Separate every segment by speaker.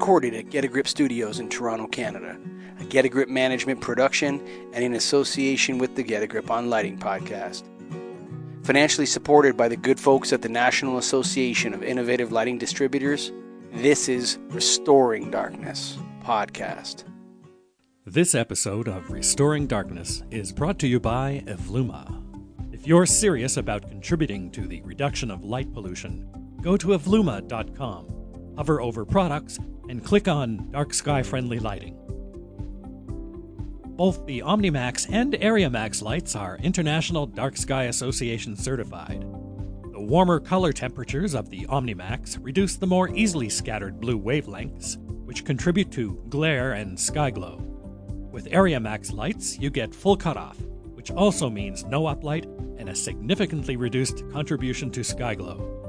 Speaker 1: recorded at Get a Grip Studios in Toronto, Canada, a Get a Grip management production, and in association with the Get a Grip on Lighting podcast. Financially supported by the good folks at the National Association of Innovative Lighting Distributors, this is Restoring Darkness podcast.
Speaker 2: This episode of Restoring Darkness is brought to you by Evluma. If you're serious about contributing to the reduction of light pollution, go to evluma.com, hover over products, and click on dark sky friendly lighting. Both the OmniMax and AreaMax lights are International Dark Sky Association certified. The warmer color temperatures of the OmniMax reduce the more easily scattered blue wavelengths, which contribute to glare and sky glow. With AreaMax lights, you get full cutoff, which also means no uplight and a significantly reduced contribution to sky glow.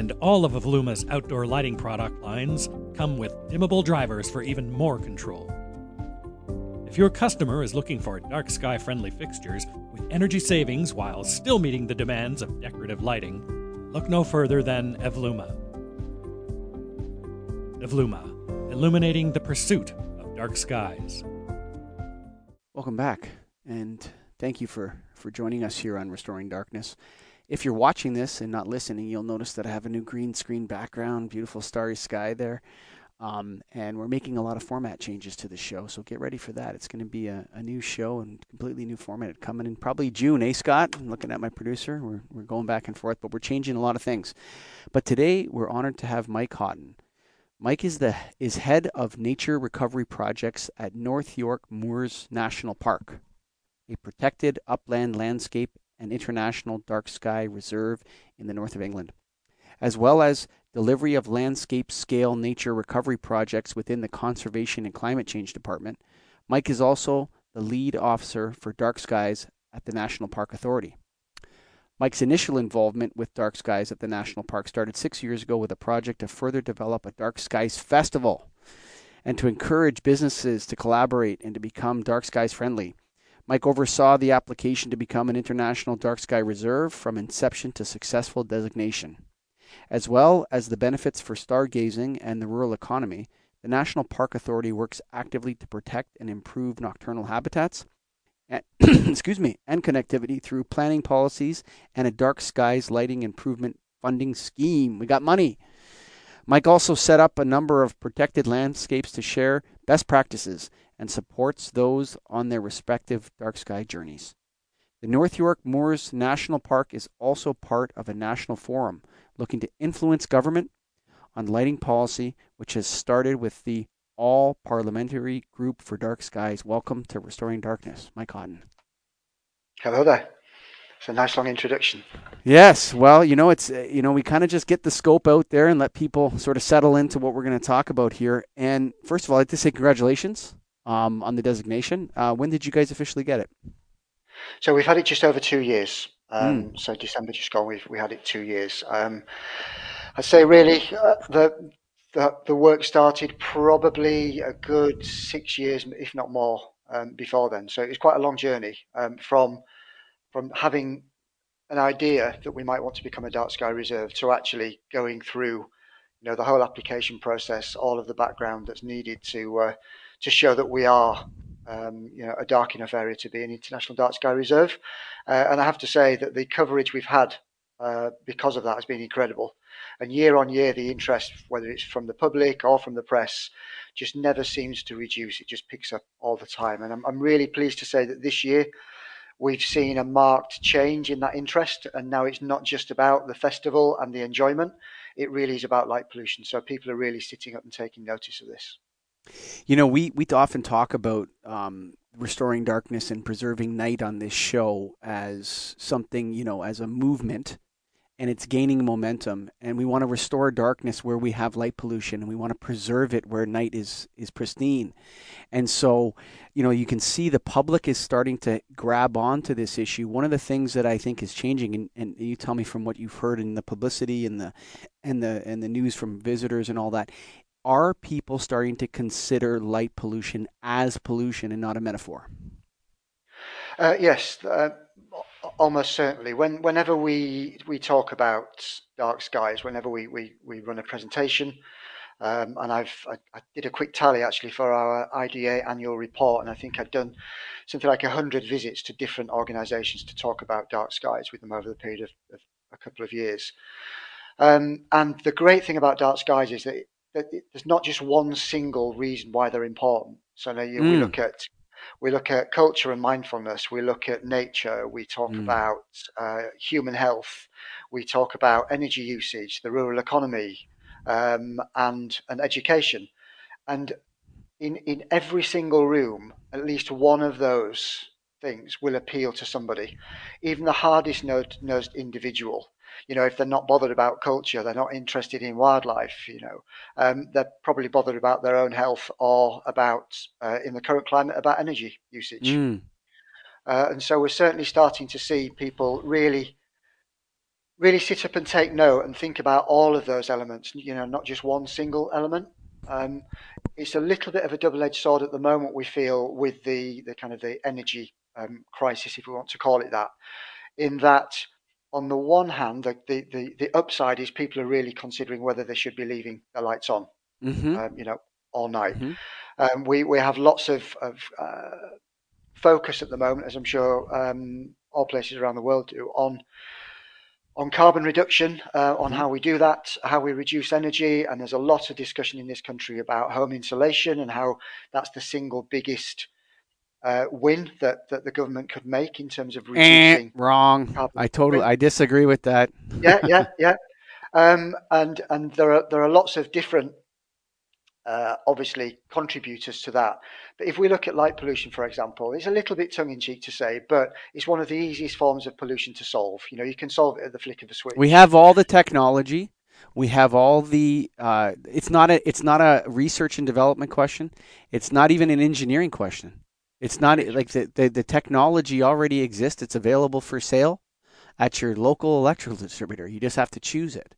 Speaker 2: And all of Evluma's outdoor lighting product lines come with dimmable drivers for even more control. If your customer is looking for dark sky friendly fixtures with energy savings while still meeting the demands of decorative lighting, look no further than Evluma. Evluma, illuminating the pursuit of dark skies.
Speaker 1: Welcome back, and thank you for, for joining us here on Restoring Darkness. If you're watching this and not listening, you'll notice that I have a new green screen background, beautiful starry sky there. Um, and we're making a lot of format changes to the show, so get ready for that. It's going to be a, a, new show and completely new format coming in probably June, eh, Scott? I'm looking at my producer. We're, we're going back and forth, but we're changing a lot of things. But today, we're honored to have Mike Hawtin. Mike is the is head of nature recovery projects at North York Moors National Park, a protected upland landscape and international dark sky reserve in the north of England, as well as delivery of landscape scale nature recovery projects within the Conservation and Climate Change Department. Mike is also the lead officer for Dark Skies at the National Park Authority. Mike's initial involvement with Dark Skies at the National Park started six years ago with a project to further develop a Dark Skies Festival and to encourage businesses to collaborate and to become Dark Skies friendly. Mike oversaw the application to become an international dark sky reserve from inception to successful designation. As well as the benefits for stargazing and the rural economy, the National Park Authority works actively to protect and improve nocturnal habitats and, excuse me, and connectivity through planning policies and a dark skies lighting improvement funding scheme. We got money. Mike also set up a number of protected landscapes to share best practices and supports those on their respective dark sky journeys. The North York Moors National Park is also part of a national forum looking to influence government on lighting policy, which has started with the All Parliamentary Group for Dark Skies. Welcome to Restoring Darkness, Mike Hawtin.
Speaker 3: Hello there. It's a nice long introduction.
Speaker 1: Yes, well, you know, it's uh, you know, we kind of just get the scope out there and let people sort of settle into what we're going to talk about here. And first of all, I'd like to say congratulations um, on the designation. Uh, when did you guys officially get it?
Speaker 3: So we've had it just over two years. Um, mm. So December just gone, we've we had it two years. Um, I'd say really uh, the, the the work started probably a good six years, if not more, um, before then. So it was quite a long journey um, from from having an idea that we might want to become a dark sky reserve to actually going through, you know, the whole application process, all of the background that's needed to uh, to show that we are um, you know, a dark enough area to be an international dark sky reserve. Uh, and I have to say that the coverage we've had uh, because of that has been incredible. And year on year, the interest, whether it's from the public or from the press, just never seems to reduce. It just picks up all the time. And I'm, I'm really pleased to say that this year we've seen a marked change in that interest. And now it's not just about the festival and the enjoyment, it really is about light pollution. So people are really sitting up and taking notice of this.
Speaker 1: You know, we we often talk about um, restoring darkness and preserving night on this show as something, you know, as a movement, and it's gaining momentum. And we want to restore darkness where we have light pollution, and we want to preserve it where night is is pristine. And so, you know, you can see the public is starting to grab onto this issue. One of the things that I think is changing, and, and you tell me from what you've heard in the publicity and the and the and the news from visitors and all that, are people starting to consider light pollution as pollution and not a metaphor?
Speaker 3: Uh, yes, uh, almost certainly. When, whenever we we talk about dark skies, whenever we, we, we run a presentation, Um, and I've I, I, did a quick tally actually for our IDA annual report, and I think I've done something like hundred visits to different organisations to talk about dark skies with them over the period of, of a couple of years. Um, and the great thing about dark skies is that, there's not just one single reason why they're important. So now you, mm. we look at we look at culture and mindfulness. We look at nature. We talk mm. about uh, human health. We talk about energy usage, the rural economy, um, and and education. And in in every single room, at least one of those things will appeal to somebody, even the hardest nosed individual. You know, if they're not bothered about culture, they're not interested in wildlife. You know, um, they're probably bothered about their own health or about, uh, in the current climate, about energy usage. Mm. Uh, and so we're certainly starting to see people really really sit up and take note and think about all of those elements, you know, not just one single element. Um, it's a little bit of a double-edged sword at the moment. We feel with the the kind of the energy um, crisis, if we want to call it that, in that on the one hand, the, the, the, the, upside is people are really considering whether they should be leaving the lights on, mm-hmm. um, you know, all night. Mm-hmm. Um, we we have lots of, of uh, focus at the moment, as I'm sure um, all places around the world do, on on carbon reduction, uh, on mm-hmm. how we do that, how we reduce energy. And there's a lot of discussion in this country about home insulation and how that's the single biggest uh, win that, that the government could make in terms of
Speaker 1: eh, reducing. Eh, wrong. I totally I disagree with that.
Speaker 3: yeah, yeah, yeah. Um, and and there are there are lots of different uh, obviously contributors to that. But if we look at light pollution, for example, it's a little bit tongue in cheek to say, but it's one of the easiest forms of pollution to solve. You know, you can solve it at the flick of a switch.
Speaker 1: We have all the technology. We have all the. Uh, it's not a. It's not a research and development question. It's not even an engineering question. It's not like the, the, the technology already exists. It's available for sale at your local electrical distributor. You just have to choose it.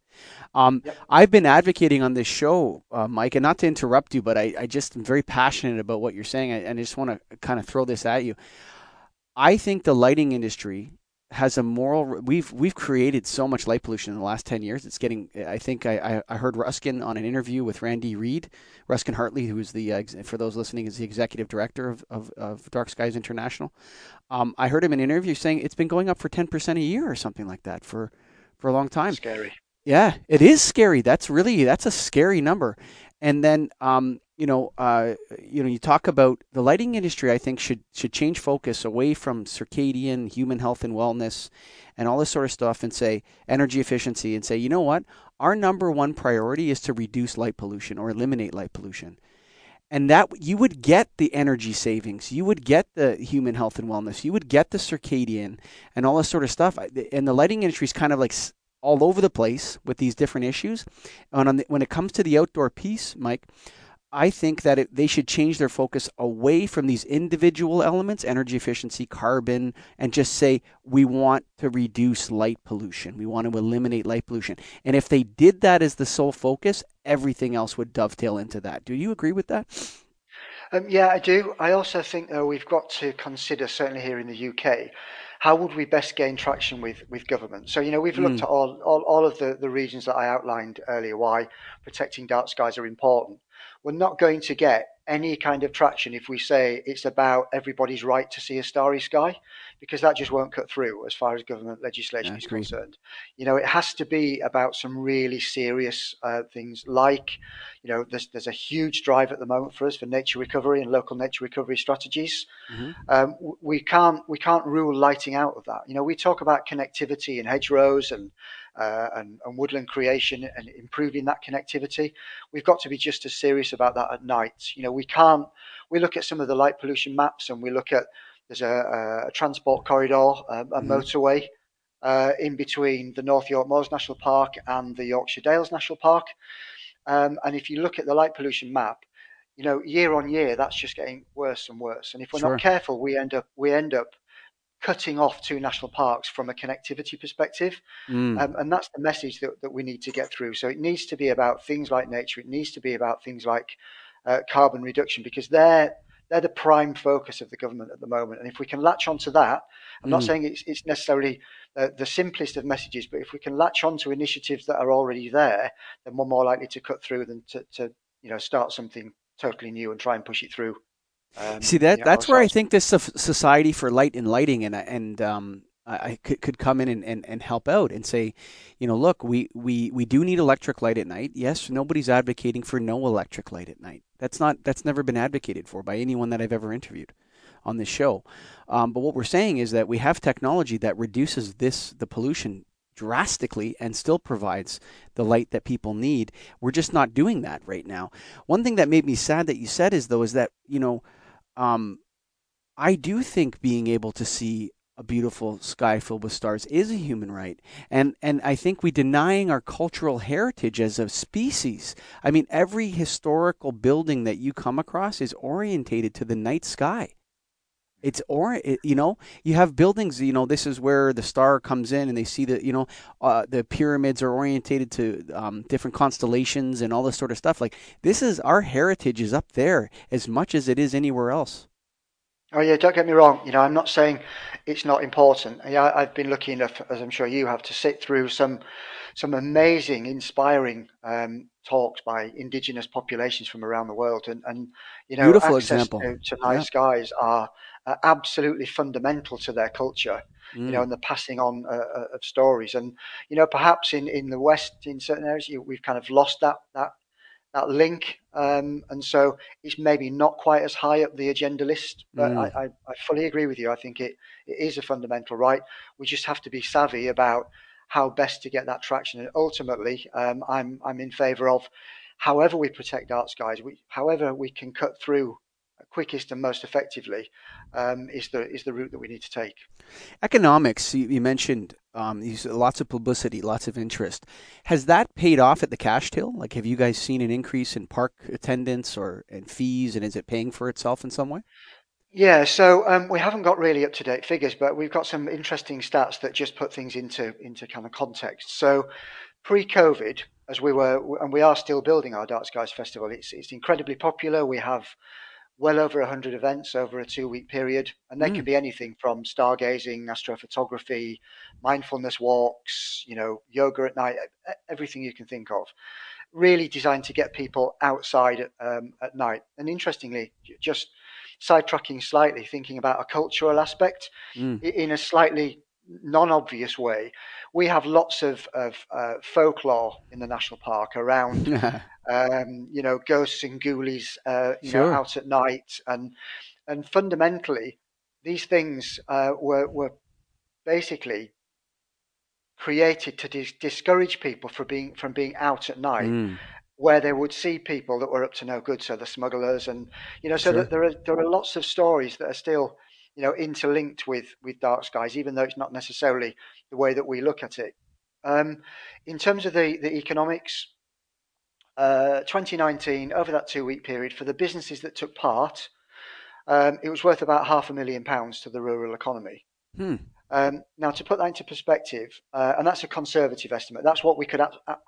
Speaker 1: Um, yep. I've been advocating on this show, uh, Mike, and not to interrupt you, but I, I just am very passionate about what you're saying, and I just want to kind of throw this at you. I think the lighting industry has a moral. We've we've created so much light pollution in the last ten years. It's getting. I think I, I heard Ruskin on an interview with Randy Reid, Ruskin Hartley, who is the for those listening is the executive director of of, of Dark Skies International. Um, I heard him in an interview saying it's been going up for ten percent a year or something like that for for a long time.
Speaker 3: Scary.
Speaker 1: Yeah, it is scary. That's really that's a scary number. And then um, you know, uh, you know, you talk about the lighting industry. I think should should change focus away from circadian, human health and wellness, and all this sort of stuff, and say energy efficiency, and say, you know what, our number one priority is to reduce light pollution or eliminate light pollution, and that you would get the energy savings, you would get the human health and wellness, you would get the circadian, and all this sort of stuff. And the lighting industry is kind of like all over the place with these different issues. And the, when it comes to the outdoor piece, Mike, I think that it, they should change their focus away from these individual elements, energy efficiency, carbon, and just say we want to reduce light pollution. We want to eliminate light pollution. And if they did that as the sole focus, everything else would dovetail into that. Do you agree with that?
Speaker 3: Um, yeah, I do. I also think, though, we've got to consider, certainly here in the UK, how would we best gain traction with, with government? So, you know, we've looked mm. at all, all, all of the, the reasons that I outlined earlier why protecting dark skies are important. We're not going to get any kind of traction if we say it's about everybody's right to see a starry sky, because that just won't cut through as far as government legislation yeah, is concerned. You know, it has to be about some really serious uh, things like, you know, there's, there's a huge drive at the moment for us for nature recovery and local nature recovery strategies. Mm-hmm. Um, we can't we can't rule lighting out of that. You know, we talk about connectivity and hedgerows and uh, and, and, woodland creation and improving that connectivity. We've got to be just as serious about that at night. You know, we can't. We look at some of the light pollution maps and we look at there's a, a transport corridor, a, a mm-hmm. motorway. Uh, in between the North York Moors National Park and the Yorkshire Dales National Park. Um, and if you look at the light pollution map, you know, year on year, that's just getting worse and worse. And if we're sure. not careful, we end up we end up cutting off two national parks from a connectivity perspective. Mm. Um, and that's the message that, that we need to get through. So it needs to be about things like nature, it needs to be about things like uh, carbon reduction, because they're, they're the prime focus of the government at the moment. And if we can latch onto that, I'm not mm. saying it's, it's necessarily the, the, simplest of messages, but if we can latch onto initiatives that are already there, then we're more likely to cut through than to, to you know start something totally new and try and push it through.
Speaker 1: Um, See that know, that's where I think this society for light and lighting and and um, I could, could come in and, and, and help out and say, you know, look, we, we, we do need electric light at night. Yes, nobody's advocating for no electric light at night. That's not that's never been advocated for by anyone that I've ever interviewed on this show. Um, but what we're saying is that we have technology that reduces this the pollution drastically and still provides the light that people need. We're just not doing that right now. One thing that made me sad that you said is though is that you know, um, I do think being able to see a beautiful sky filled with stars is a human right. And and I think we denying our cultural heritage as a species. I mean every historical building that you come across is orientated to the night sky. It's or it, you know you have buildings. You know this is where the star comes in, and they see that you know uh, the pyramids are orientated to um, different constellations and all this sort of stuff. Like this is our heritage is up there as much as it is anywhere else.
Speaker 3: Oh yeah, don't get me wrong. You know, I'm not saying it's not important. Yeah, I've been lucky enough, as I'm sure you have, to sit through some some amazing, inspiring um, talks by indigenous populations from around the world, and, and you know,
Speaker 1: Beautiful example.
Speaker 3: to, to night yeah. skies are, are, absolutely fundamental to their culture. Mm. You know, mm. and the passing on uh, uh, of stories, and you know, perhaps in, in the West, in certain areas, we've kind of lost that that that link, um, and so it's maybe not quite as high up the agenda list. But mm. I, I, I, fully agree with you. I think it, it is a fundamental right. We just have to be savvy about how best to get that traction. And ultimately, um, I'm I'm in favour of however we protect dark skies. we, however we can cut through quickest and most effectively um, is the is the route that we need to take.
Speaker 1: Economics, you, you mentioned um, lots of publicity, lots of interest. Has that paid off at the cash till? Like, have you guys seen an increase in park attendance or and fees, and is it paying for itself in some way?
Speaker 3: Yeah, so um, we haven't got really up to date figures, but we've got some interesting stats that just put things into into kind of context. So, pre-COVID, as we were, and we are still building our Dark Skies Festival, it's it's incredibly popular. We have well over 100 events over a two week period. And they mm. can be anything from stargazing, astrophotography, mindfulness walks, you know, yoga at night, everything you can think of. Really designed to get people outside um, at night. And interestingly, just sidetracking slightly, thinking about a cultural aspect mm. in a slightly non-obvious way, we have lots of, of uh, folklore in the national park around, um, you know, ghosts and ghoulies, uh, you sure. know, out at night, and and fundamentally, these things uh, were were basically created to dis- discourage people from being from being out at night. Mm. Where they would see people that were up to no good, so the smugglers, and you know, so sure. that there are there are lots of stories that are still you know, interlinked with with dark skies, even though it's not necessarily the way that we look at it. Um, in terms of the the economics, uh, 2019 over that two week period for the businesses that took part, um, it was worth about half a million pounds to the rural economy. Hmm. Um, now, to put that into perspective, uh, and that's a conservative estimate. That's what we could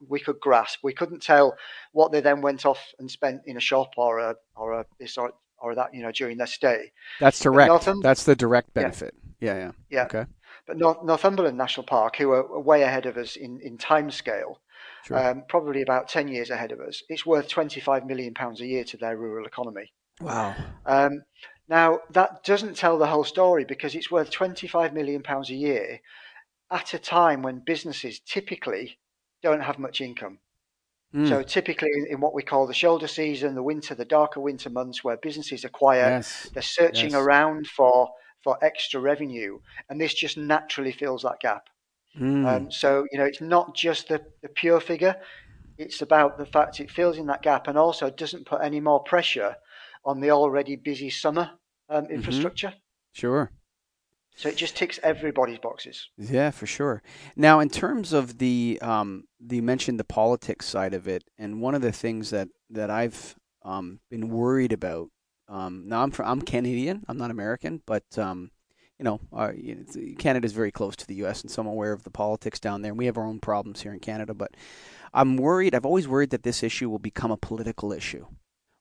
Speaker 3: we could grasp. We couldn't tell what they then went off and spent in a shop or a or a this or or that you know during their stay.
Speaker 1: That's direct. Northum- That's the direct benefit. Yeah. yeah, yeah.
Speaker 3: Yeah. Okay. But North- Northumberland National Park, who are way ahead of us in in time scale, sure. um, probably about ten years ahead of us, it's worth twenty five million pounds a year to their rural economy.
Speaker 1: Wow.
Speaker 3: Um, now that doesn't tell the whole story because it's worth twenty five million pounds a year at a time when businesses typically don't have much income. Mm. So typically in what we call the shoulder season, the winter, the darker winter months where businesses are quiet, yes. they're searching yes. around for for extra revenue, and this just naturally fills that gap. Mm. Um, so you know, it's not just the, the pure figure; it's about the fact it fills in that gap, and also doesn't put any more pressure on the already busy summer um, mm-hmm. infrastructure. Mm-hmm.
Speaker 1: Sure.
Speaker 3: So it just ticks everybody's boxes.
Speaker 1: Yeah, for sure. Now, in terms of the, um, you mentioned the politics side of it, and one of the things that that I've um, been worried about. Um, now, I'm from, I'm Canadian. I'm not American, but um, you know, uh, Canada is very close to the U.S. and so I'm aware of the politics down there. And we have our own problems here in Canada, but I'm worried. I've always worried that this issue will become a political issue,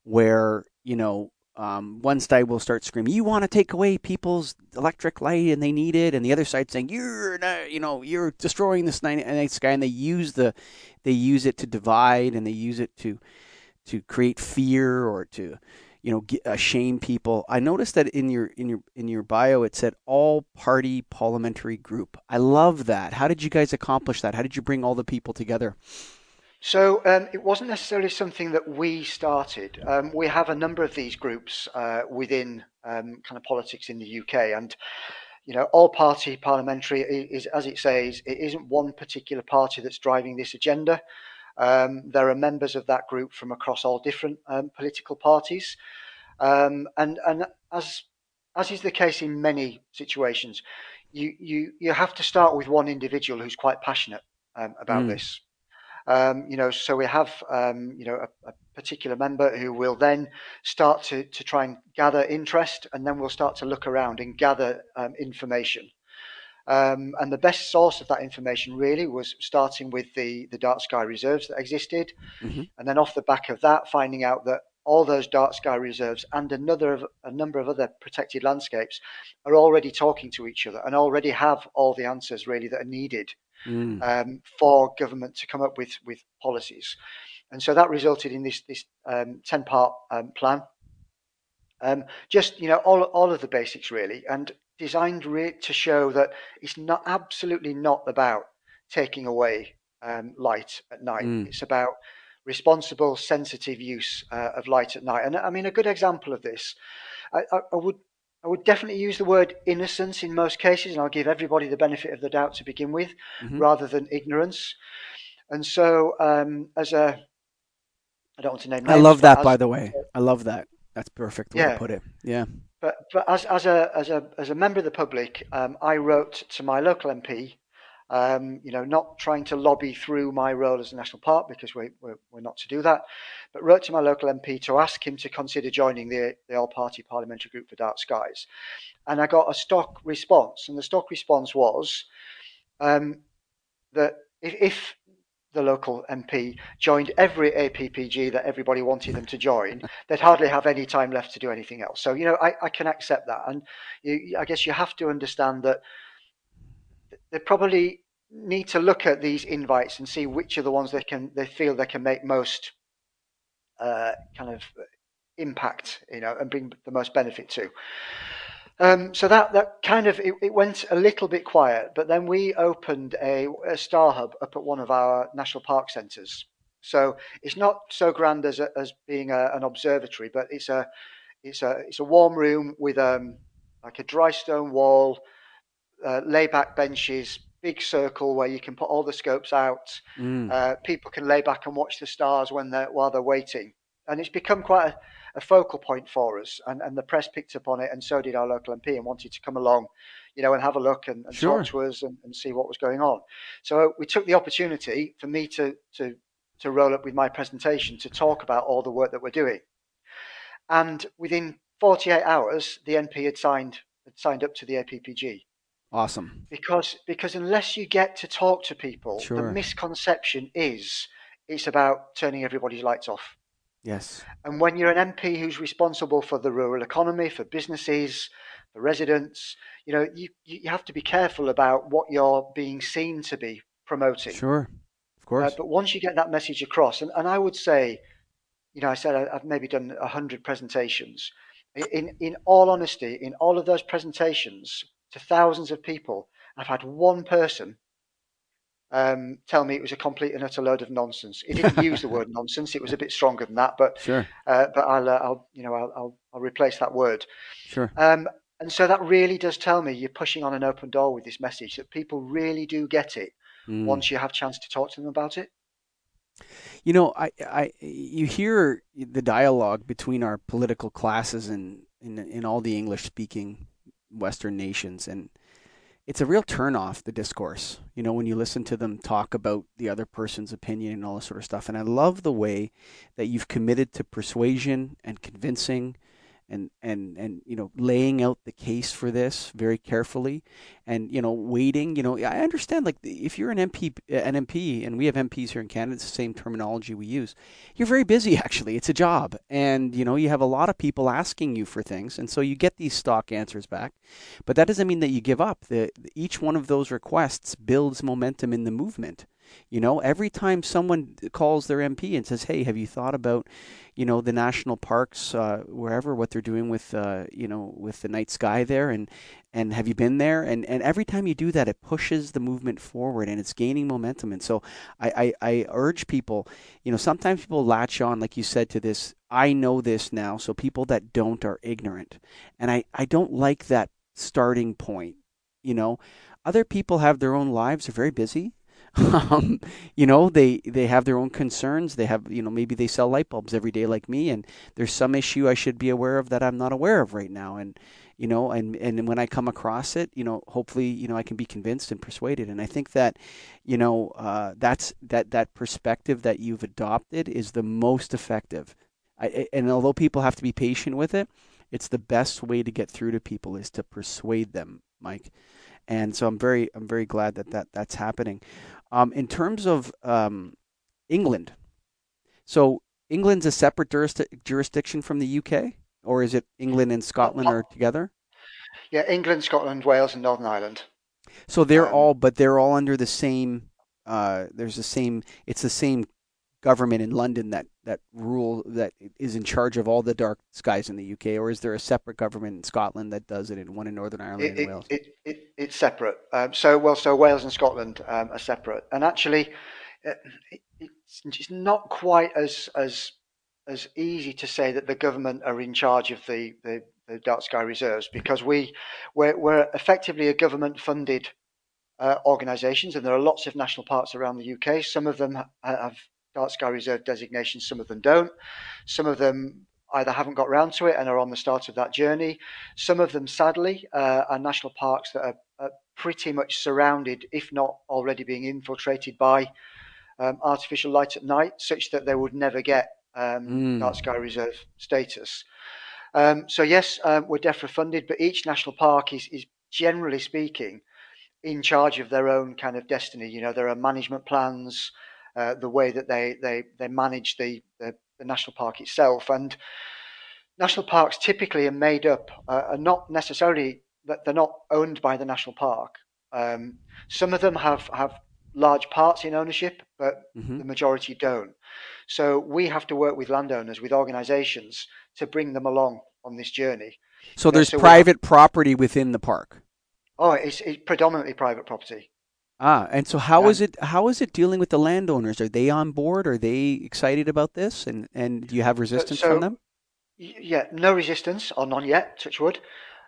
Speaker 1: where you know um, one side will start screaming, "You want to take away people's electric light, and they need it," and the other side saying, "You're, not, you know, you're destroying this night sky," and they use the, they use it to divide, and they use it to, to create fear or to, you know, get, uh, shame people. I noticed that in your in your in your bio it said all party parliamentary group. I love that. How did you guys accomplish that? How did you bring all the people together?
Speaker 3: So um, it wasn't necessarily something that we started. Um, we have a number of these groups uh, within um, kind of politics in the UK, and you know, all party parliamentary is, as it says, it isn't one particular party that's driving this agenda. Um, there are members of that group from across all different um, political parties, um, and and as as is the case in many situations, you you you have to start with one individual who's quite passionate about mm. this. Um, you know, so we have um, you know a, a, particular member who will then start to to try and gather interest, and then we'll start to look around and gather um, information. Um, and the best source of that information really was starting with the the dark sky reserves that existed, mm-hmm. and then off the back of that, finding out that all those dark sky reserves and another of, a number of other protected landscapes are already talking to each other and already have all the answers really that are needed mm. um, for government to come up with with policies, and so that resulted in this this um, ten part um, plan. Um, just you know all all of the basics really, and designed re- to show that it's not absolutely not about taking away um, light at night. Mm. It's about responsible, sensitive use uh, of light at night. And I mean, a good example of this, I, I, I, would I would definitely use the word innocence in most cases, and I'll give everybody the benefit of the doubt to begin with, mm-hmm. rather than ignorance. And so, um, as a, I don't want to name. Names,
Speaker 1: I love that, as, by the way. I love that. That's perfect way yeah. to put it. Yeah.
Speaker 3: But but as as a as a as a member of the public, um, I wrote to my local MP um, you know, not trying to lobby through my role as a national park because we, we're, we're, not to do that, but wrote to my local MP to ask him to consider joining the, the All Party Parliamentary Group for Dark Skies. And I got a stock response, and the stock response was um, that if, if the local MP joined every APPG that everybody wanted them to join, they'd hardly have any time left to do anything else. So, you know, I, I can accept that. And you, I guess you have to understand that they probably need to look at these invites and see which are the ones they can they feel they can make most uh, kind of impact, you know, and bring the most benefit to. Um, so that that kind of it, it, went a little bit quiet, but then we opened a, a star hub up at one of our national park centres. So it's not so grand as a, as being a, an observatory, but it's a it's a it's a warm room with um like a dry stone wall, uh, layback benches, big circle where you can put all the scopes out. Mm. Uh, people can lay back and watch the stars when they're while they're waiting, and it's become quite a, a, focal point for us. And, and the press picked up on it, and so did our local MP, and wanted to come along, you know, and have a look and, and sure. talk to us and, and, see what was going on. So we took the opportunity for me to to to roll up with my presentation to talk about all the work that we're doing. And within 48 hours, the MP had signed had signed up to the APPG.
Speaker 1: Awesome.
Speaker 3: Because because unless you get to talk to people, sure. the misconception is it's about turning everybody's lights off.
Speaker 1: Yes.
Speaker 3: And when you're an MP who's responsible for the rural economy, for businesses, for residents, you know, you, you have to be careful about what you're being seen to be promoting.
Speaker 1: Sure. Of course.
Speaker 3: Uh, but once you get that message across, and, and I would say, you know, I said I, I've maybe done a hundred presentations. In in all honesty, in all of those presentations, to thousands of people. I've had one person um, tell me it was a complete and utter load of nonsense. He didn't use the word nonsense; it was a bit stronger than that. But
Speaker 1: sure.
Speaker 3: Uh, but I'll, uh, I'll you know I'll, I'll, I'll replace that word.
Speaker 1: Sure.
Speaker 3: Um, and so that really does tell me you're pushing on an open door with this message that people really do get it mm. once you have a chance to talk to them about it.
Speaker 1: You know, I, I, you hear the dialogue between our political classes and in, in all the English speaking Western nations, and it's a real turnoff the discourse. You know, when you listen to them talk about the other person's opinion and all this sort of stuff. And I love the way that you've committed to persuasion and convincing and and and you know laying out the case for this very carefully and you know waiting you know i understand like if you're an mp an mp and we have mps here in canada it's the same terminology we use you're very busy actually. It's a job. And you know you have a lot of people asking you for things. And so you get these stock answers back. But that doesn't mean that you give up. The, each one of those requests builds momentum in the movement you know, every time someone calls their MP and says, "Hey, have you thought about, you know, the national parks uh, wherever what they're doing with, uh, you know, with the night sky there, and and have you been there?" And and every time you do that, it pushes the movement forward and it's gaining momentum. And so I I, I urge people, you know, sometimes people latch on, like you said, to this. I know this now, so people that don't are ignorant, and I I don't like that starting point. You know, other people have their own lives; they're very busy um, you know, they they have their own concerns. They have, you know, maybe they sell light bulbs every day like me, and there's some issue I should be aware of that I'm not aware of right now. And you know, and and when I come across it, you know, hopefully, you know, I can be convinced and persuaded. And I think that, you know, uh, that's that that perspective that you've adopted is the most effective. I, and although people have to be patient with it, it's the best way to get through to people is to persuade them, Mike. And so I'm very I'm very glad that, that that's happening. Um, in terms of um, England, so England's a separate jurisdiction from the UK, or is it England and Scotland are together?
Speaker 3: Yeah, England, Scotland, Wales, and Northern Ireland.
Speaker 1: So they're um, all, but they're all under the same. Uh, there's the same. It's the same government in London that that rule that is in charge of all the dark skies in the UK, or is there a separate government in Scotland that does it, and one in Northern Ireland
Speaker 3: it,
Speaker 1: and Wales?
Speaker 3: It, it, it's separate. Um, so well, so Wales and Scotland um, are separate, and actually, uh, it's, it's not quite as as as easy to say that the government are in charge of the, the, the dark sky reserves because we we're, we're effectively a government funded uh, organisations, and there are lots of national parks around the UK. Some of them have dark sky reserve designations. Some of them don't. Some of them either haven't got round to it and are on the start of that journey. Some of them, sadly, uh, are national parks that are, are, pretty much surrounded, if not already being infiltrated by um, artificial light at night, such that they would never get um, mm. dark sky reserve status. Um, so yes, um, we're DEFRA funded, but each national park is, is generally speaking in charge of their own kind of destiny. You know, there are management plans. Uh, the way that they they they manage the, the, the national park itself. And national parks typically are made up uh, are not necessarily that they're not owned by the national park. Um, some of them have have large parts in ownership, but mm-hmm. the majority don't. So we have to work with landowners, with organisations, to bring them along on this journey.
Speaker 1: So there's so private property within the park.
Speaker 3: Oh, it's, it's predominantly private property.
Speaker 1: Ah, and so how is it how is it dealing with the landowners? Are they on board? Are they excited about this? And and do you have resistance so, from them?
Speaker 3: Yeah, no resistance, or none yet. Touch wood.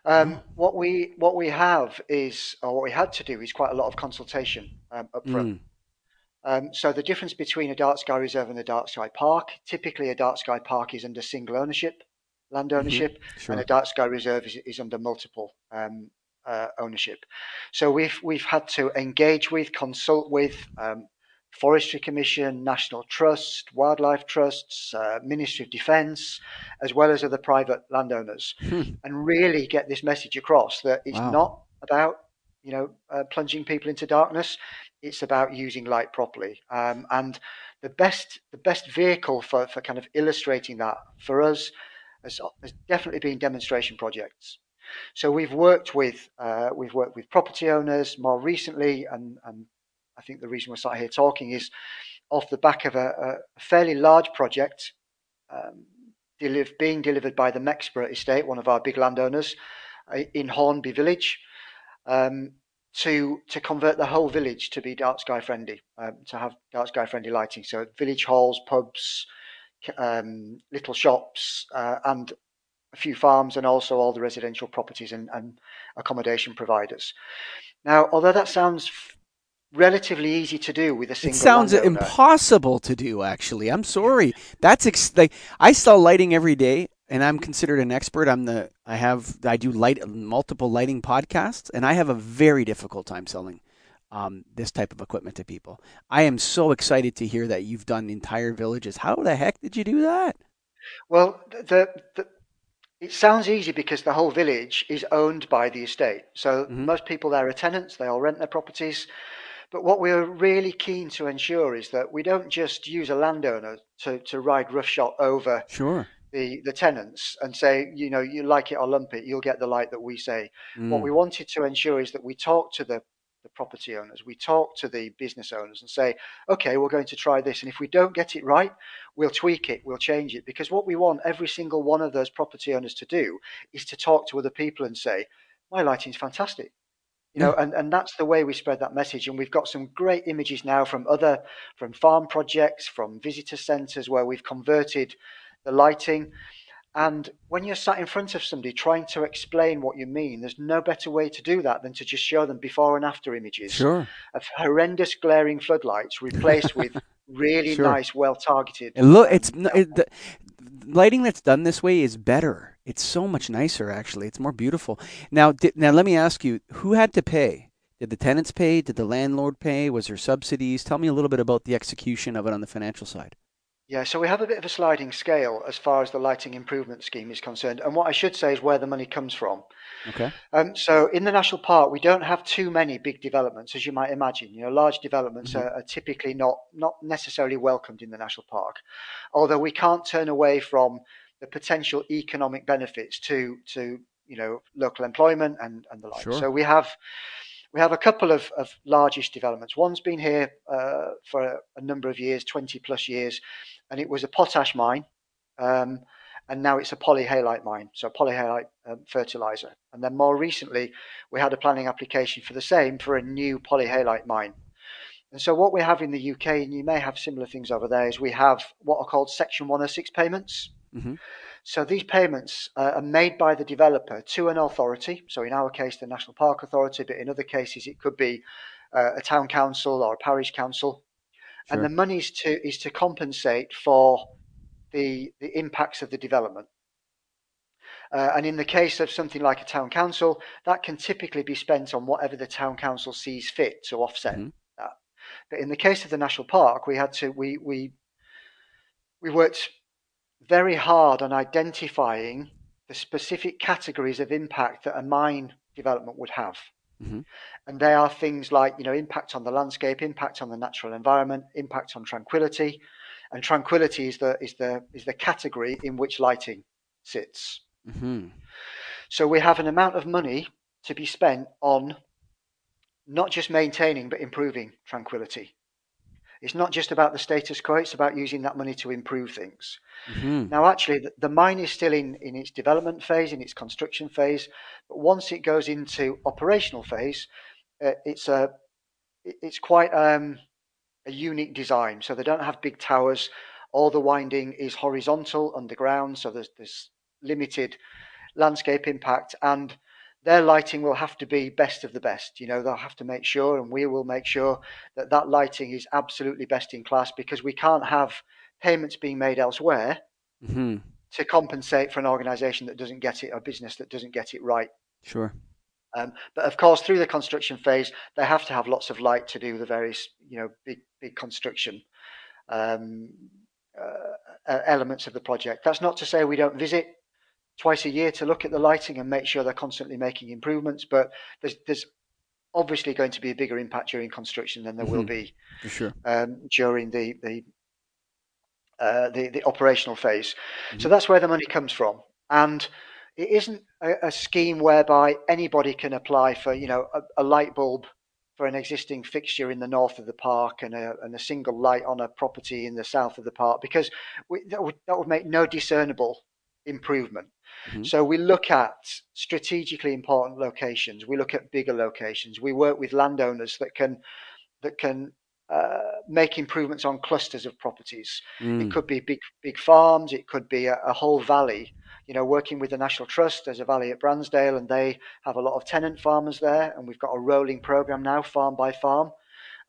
Speaker 3: Um, mm. What we what we have is, or what we had to do, is quite a lot of consultation um, up front. Mm. Um, so the difference between a dark sky reserve and a dark sky park, typically a dark sky park is under single ownership, land mm-hmm. ownership, mm-hmm. sure. and a dark sky reserve is, is under multiple um, uh, ownership. So we've we've had to engage with, consult with um, Forestry Commission, National Trust, Wildlife Trusts, uh, Ministry of Defence, as well as other private landowners, hmm. and really get this message across that it's wow. not about you know uh, plunging people into darkness. It's about using light properly, um, and the best the best vehicle for, for kind of illustrating that for us has, has definitely been demonstration projects. So we've worked with uh, we've worked with property owners more recently, and, and I think the reason we're sat here talking is off the back of a, a fairly large project um, being delivered by the Mexborough Estate, one of our big landowners, uh, in Hawnby Village. Um, to to convert the whole village to be dark sky friendly, um, to have dark sky friendly lighting. So village halls, pubs, um, little shops, uh, and a few farms and also all the residential properties and, and accommodation providers. Now, although that sounds relatively easy to do with a single.
Speaker 1: It sounds
Speaker 3: landowner.
Speaker 1: impossible to do. Actually, I'm sorry. That's ex- like I sell lighting every day, and I'm considered an expert. I'm the I have I do light multiple lighting podcasts, and I have a very difficult time selling um, this type of equipment to people. I am so excited to hear that you've done entire villages. How the heck did you do that?
Speaker 3: Well, the, the it sounds easy because the whole village is owned by the estate. So
Speaker 1: Mhm.
Speaker 3: most people there are tenants, they all rent their properties. But what we're really keen to ensure is that we don't just use a landowner to, to ride roughshod over
Speaker 1: Sure.
Speaker 3: the, the tenants and say, you know, you like it or lump it, you'll get the light that we say. What
Speaker 1: Mm.
Speaker 3: we wanted to ensure is that we talk to the, the property owners, we talk to the business owners and say, okay, we're going to try this. And if we don't get it right, we'll tweak it, we'll change it. Because what we want every single one of those property owners to do is to talk to other people and say, my lighting's fantastic. You know, mm. and, and that's the way we spread that message. And we've got some great images now from other, from farm projects, from visitor centres where we've converted the lighting. And when you're sat in front of somebody trying to explain what you mean, there's no better way to do that than to just show them before and after images
Speaker 1: Sure.
Speaker 3: of horrendous glaring floodlights replaced with really
Speaker 1: Sure.
Speaker 3: nice, well targeted.
Speaker 1: And look, it's it, the lighting that's done this way is better. It's so much nicer, actually. It's more beautiful. Now, now let me ask you: Who had to pay? Did the tenants pay? Did the landlord pay? Was there subsidies? Tell me a little bit about the execution of it on the financial side.
Speaker 3: Yeah, so we have a bit of a sliding scale as far as the lighting improvement scheme is concerned. And what I should say is where the money comes from.
Speaker 1: Okay.
Speaker 3: Um, so in the national park, we don't have too many big developments, as you might imagine. You know, large developments
Speaker 1: Mhm.
Speaker 3: are, are typically not not necessarily welcomed in the national park, although we can't turn away from the potential economic benefits to to you know local employment and and the like.
Speaker 1: Sure.
Speaker 3: So we have. We have a couple of, of largish developments. One's been here uh, for a, a number of years, 20 plus years, and it was a potash mine. Um, and now it's a polyhalite mine, so polyhalite um, fertilizer. And then more recently, we had a planning application for the same for a new polyhalite mine. And so what we have in the UK, and you may have similar things over there, is we have what are called Section 106 payments.
Speaker 1: Mhm.
Speaker 3: So these payments uh, are made by the developer to an authority. So in our case, the National Park Authority, but in other cases, it could be uh, a town council or a parish council.
Speaker 1: Sure.
Speaker 3: And the money is to is to compensate for the the impacts of the development. Uh, and in the case of something like a town council, that can typically be spent on whatever the town council sees fit to offset
Speaker 1: Mhm.
Speaker 3: that. But in the case of the national park, we had to we we we worked very hard on identifying the specific categories of impact that a mine development would have.
Speaker 1: Mhm.
Speaker 3: And they are things like, you know, impact on the landscape, impact on the natural environment, impact on tranquility, and tranquility is the is the is the category in which lighting sits.
Speaker 1: hmm
Speaker 3: So we have an amount of money to be spent on not just maintaining but improving tranquility. It's not just about the status quo; it's about using that money to improve things.
Speaker 1: hmm
Speaker 3: Now, actually, the, the mine is still in, in its development phase, in its construction phase, but once it goes into operational phase, uh, it's a it's quite um, a unique design. So they don't have big towers. All the winding is horizontal underground, so there's there's limited landscape impact, and their lighting will have to be best of the best. You know, they'll have to make sure, and we will make sure that that lighting is absolutely best in class because we can't have payments being made elsewhere
Speaker 1: mm-hmm.
Speaker 3: to compensate for an organisation that doesn't get it or a business that doesn't get it right.
Speaker 1: Sure.
Speaker 3: Um, but of course, through the construction phase, they have to have lots of light to do the various, you know, big big construction um, uh, elements of the project. That's not to say we don't visit twice a year to look at the lighting and make sure they're constantly making improvements. But there's there's obviously going to be a bigger impact during construction than there will
Speaker 1: Mhm.
Speaker 3: be
Speaker 1: For sure.
Speaker 3: um, during the the, uh, the the operational phase. So
Speaker 1: Mhm.
Speaker 3: that's where the money comes from, and it isn't a, a scheme whereby anybody can apply for you know a, a light bulb for an existing fixture in the north of the park and a, and a single light on a property in the south of the park because we, that would that would make no discernible improvement.
Speaker 1: Mhm.
Speaker 3: So we look at strategically important locations. We look at bigger locations. We work with landowners that can that can uh, make improvements on clusters of properties.
Speaker 1: Mm.
Speaker 3: It could be big big farms. It could be a, a whole valley. You know, working with the National Trust, there's a valley at Bransdale, and they have a lot of tenant farmers there. And we've got a rolling program now, farm by farm,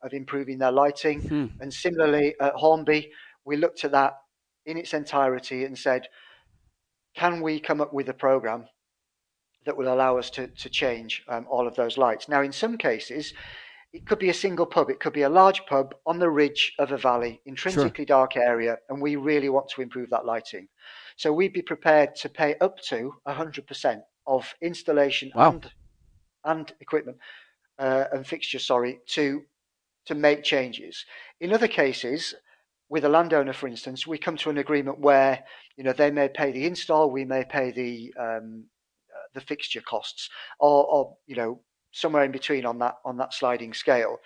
Speaker 3: of improving their lighting.
Speaker 1: Hmm.
Speaker 3: And similarly at Hawnby, we looked at that in its entirety and said, can we come up with a program that will allow us to, to change um, all of those lights? Now, in some cases, it could be a single pub. It could be a large pub on the ridge of a valley, intrinsically dark area, and we really want to improve that lighting. So we'd be prepared to pay up to 100% of installation
Speaker 1: Wow.
Speaker 3: and and equipment uh, and fixtures, sorry, to to make changes. In other cases, with a landowner, for instance, we come to an agreement where you know they may pay the install, we may pay the um, uh, the fixture costs, or, or you know somewhere in between on that on that sliding scale.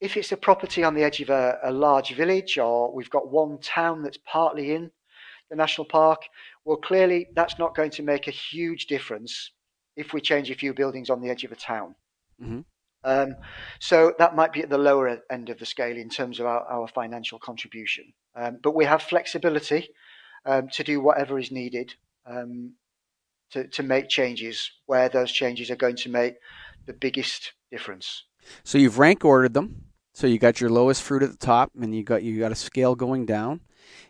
Speaker 3: If it's a property on the edge of a, a large village, or we've got one town that's partly in the national park, well, clearly that's not going to make a huge difference if we change a few buildings on the edge of a town.
Speaker 1: hmm
Speaker 3: Um, so that might be at the lower end of the scale in terms of our, financial contribution. Um, but we have flexibility um, to do whatever is needed um, to, to make changes where those changes are going to make the biggest difference.
Speaker 1: So you've rank ordered them. So you got your lowest fruit at the top, and you got you got a scale going down.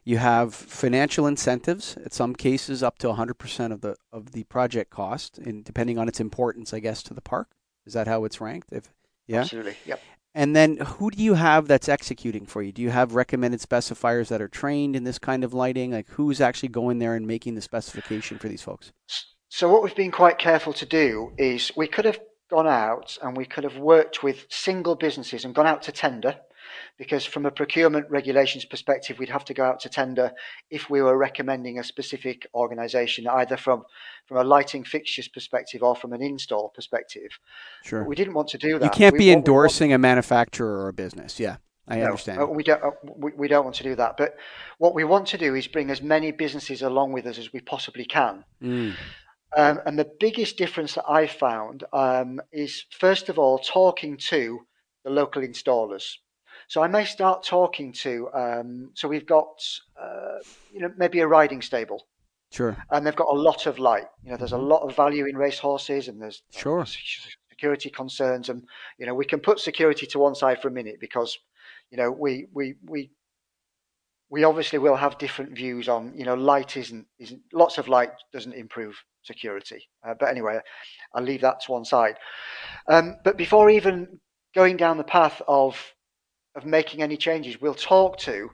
Speaker 1: You have financial incentives. In some cases, up to 100% of the of the project cost, and depending on its importance, I guess, to the park. Is that how it's ranked? If yeah.
Speaker 3: Absolutely. Yep.
Speaker 1: And then who do you have that's executing for you? Do you have recommended specifiers that are trained in this kind of lighting? Like who's actually going there and making the specification for these folks?
Speaker 3: So what we've been quite careful to do is we could have gone out and we could have worked with single businesses and gone out to tender because from a procurement regulations perspective we'd have to go out to tender if we were recommending a specific organization either from from a lighting fixtures perspective or from an install perspective
Speaker 1: Sure.
Speaker 3: but we didn't want to do that
Speaker 1: You can't
Speaker 3: We-
Speaker 1: be
Speaker 3: we want-
Speaker 1: endorsing a manufacturer or a business. Yeah, I
Speaker 3: no,
Speaker 1: understand.
Speaker 3: uh, we don't. uh, We, we don't want to do that. But what we want to do is bring as many businesses along with us as we possibly can.
Speaker 1: Mm,
Speaker 3: Um, and the biggest difference that I've found um, is, first of all, talking to the local installers. So I may start talking to. Um, so we've got, uh, you know, maybe a riding stable,
Speaker 1: sure.
Speaker 3: and they've got a lot of light. You know, there's a lot of value in race horses, and there's
Speaker 1: Mm-hmm. Sure.
Speaker 3: security concerns, and you know, we can put security to one side for a minute because, you know, we we we we obviously will have different views on you know light isn't isn't lots of light doesn't improve security uh, but anyway i'll leave that to one side um, but before even going down the path of of making any changes we'll talk to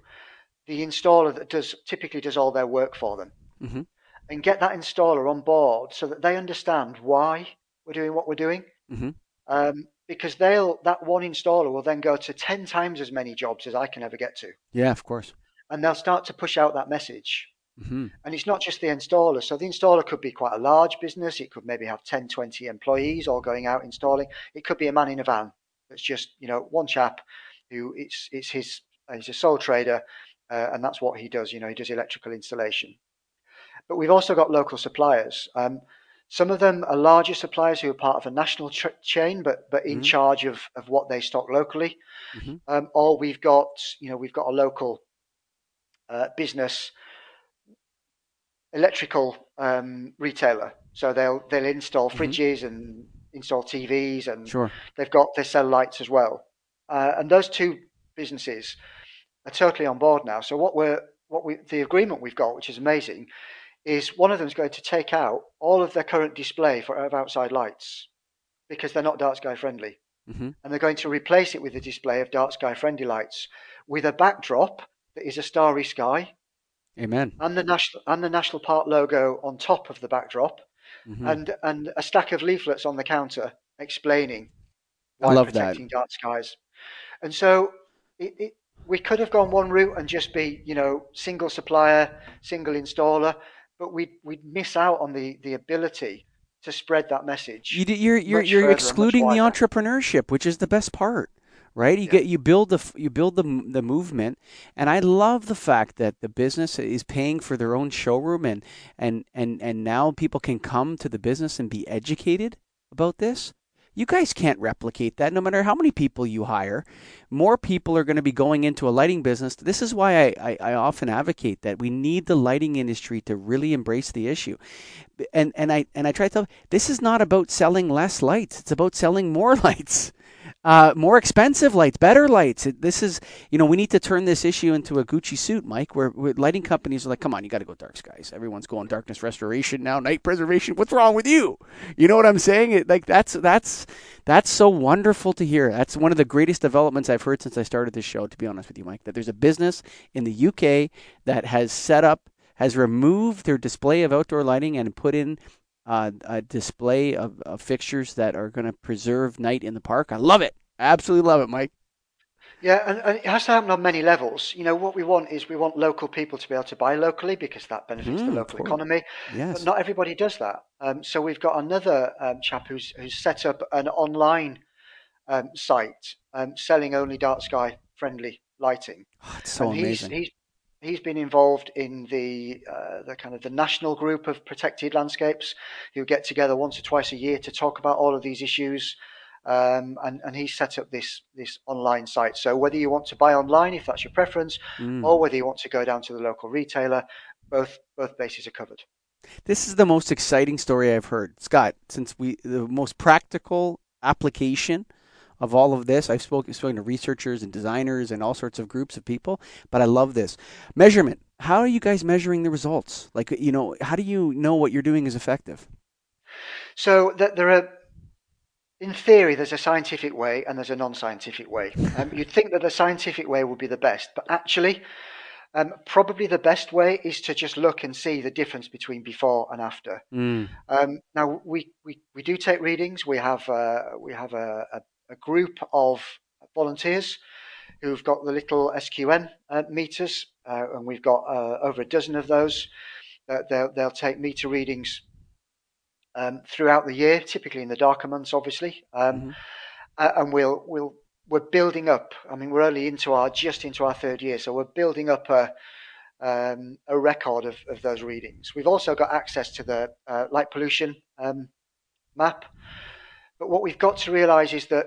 Speaker 3: the installer that does typically does all their work for them
Speaker 1: mm-hmm.
Speaker 3: and get that installer on board so that they understand why we're doing what we're doing
Speaker 1: Mhm.
Speaker 3: um, because they'll that one installer will then go to 10 times as many jobs as i can ever get to
Speaker 1: Yeah, of course.
Speaker 3: and they'll start to push out that message.
Speaker 1: hmm
Speaker 3: And it's not just the installer. So the installer could be quite a large business. It could maybe have 10, 20 employees all going out installing. It could be a man in a van that's just, you know, one chap who it's, it's his, he's a sole trader uh, and that's what he does. You know, he does electrical installation. But we've also got local suppliers. Um, some of them are larger suppliers who are part of a national ch- chain, but but in
Speaker 1: Mhm.
Speaker 3: charge of, of what they stock locally.
Speaker 1: Mhm.
Speaker 3: Um, or we've got you know we've got a local uh, business electrical um, retailer. So they'll they'll install
Speaker 1: Mhm.
Speaker 3: fridges and install TVs, and
Speaker 1: Sure.
Speaker 3: they've got they sell lights as well. Uh, and those two businesses are totally on board now. So what we're what we the agreement we've got, which is amazing, is one of them is going to take out all of their current display for of outside lights because they're not dark sky friendly,
Speaker 1: hmm
Speaker 3: and they're going to replace it with a display of dark sky friendly lights with a backdrop that is a starry sky
Speaker 1: Amen.
Speaker 3: and the national and the national park logo on top of the backdrop
Speaker 1: hmm
Speaker 3: and and a stack of leaflets on the counter explaining
Speaker 1: I love that.
Speaker 3: protecting dark skies. And so it, it, we could have gone one route and just be, you know, single supplier, single installer, but we'd we'd miss out on the the ability to spread that message.
Speaker 1: You, d- you're you're you're
Speaker 3: further and much
Speaker 1: excluding the entrepreneurship, which is the best part, right? You
Speaker 3: Yeah.
Speaker 1: get you build the you build the the movement, and I love the fact that the business is paying for their own showroom, and and and and now people can come to the business and be educated about this. You guys can't replicate that, no matter how many people you hire. More people are going to be going into a lighting business. This is why I, I, I often advocate that we need the lighting industry to really embrace the issue and and I and I try to tell this is not about selling less lights. It's about selling more lights, uh, more expensive lights, better lights. This is you know we need to turn this issue into a Gucci suit, Mike. Where, where lighting companies are like, come on, you got to go dark skies. Everyone's going darkness restoration now, night preservation. What's wrong with you? You know what I'm saying? It, like that's that's that's so wonderful to hear. That's one of the greatest developments I've heard since I started this show. To be honest with you, Mike, that there's a business in the UK that has set up has removed their display of outdoor lighting and put in uh, a display of, of fixtures that are going to preserve night in the park. I love it. Absolutely love it, Mike.
Speaker 3: Yeah, and, and, it has to happen on many levels. You know, what we want is we want local people to be able to buy locally because that benefits mm, the local economy. Yes. But not everybody does that. Um, so we've got another um, chap who's who's set up an online um, site um, selling only dark sky friendly lighting.
Speaker 1: Oh, it's so and amazing.
Speaker 3: He's, he's been involved in the uh, the kind of the national group of protected landscapes who get together once or twice a year to talk about all of these issues. Um, and, and he set up this this online site. So whether you want to buy online, if that's your preference, mm. or whether you want to go down to the local retailer, both both bases are covered.
Speaker 1: This is the most exciting story I've heard, Scott. Since we the most practical application of all of this. I've spoken, spoken to researchers and designers and all sorts of groups of people, but I love this. Measurement. How are you guys measuring the results? Like, you know, how do you know what you're doing is effective?
Speaker 3: So there are, in theory, there's a scientific way and there's a non-scientific way. Um, you'd think that the scientific way would be the best, but actually, um, probably the best way is to just look and see the difference between before and after. Mm. Um, now we, we, we do take readings. We have uh, we have a, a, a group of volunteers who've got the little SQM uh, meters, uh, and we've got uh, over a dozen of those. they'll, they'll take meter readings um, throughout the year, typically in the darker months, obviously. Um, mm-hmm. and we'll we'll we're building up. I mean, we're only into our just into our third year, so we're building up a um, a record of, of those readings. We've also got access to the uh, light pollution um, map, but what we've got to realise is that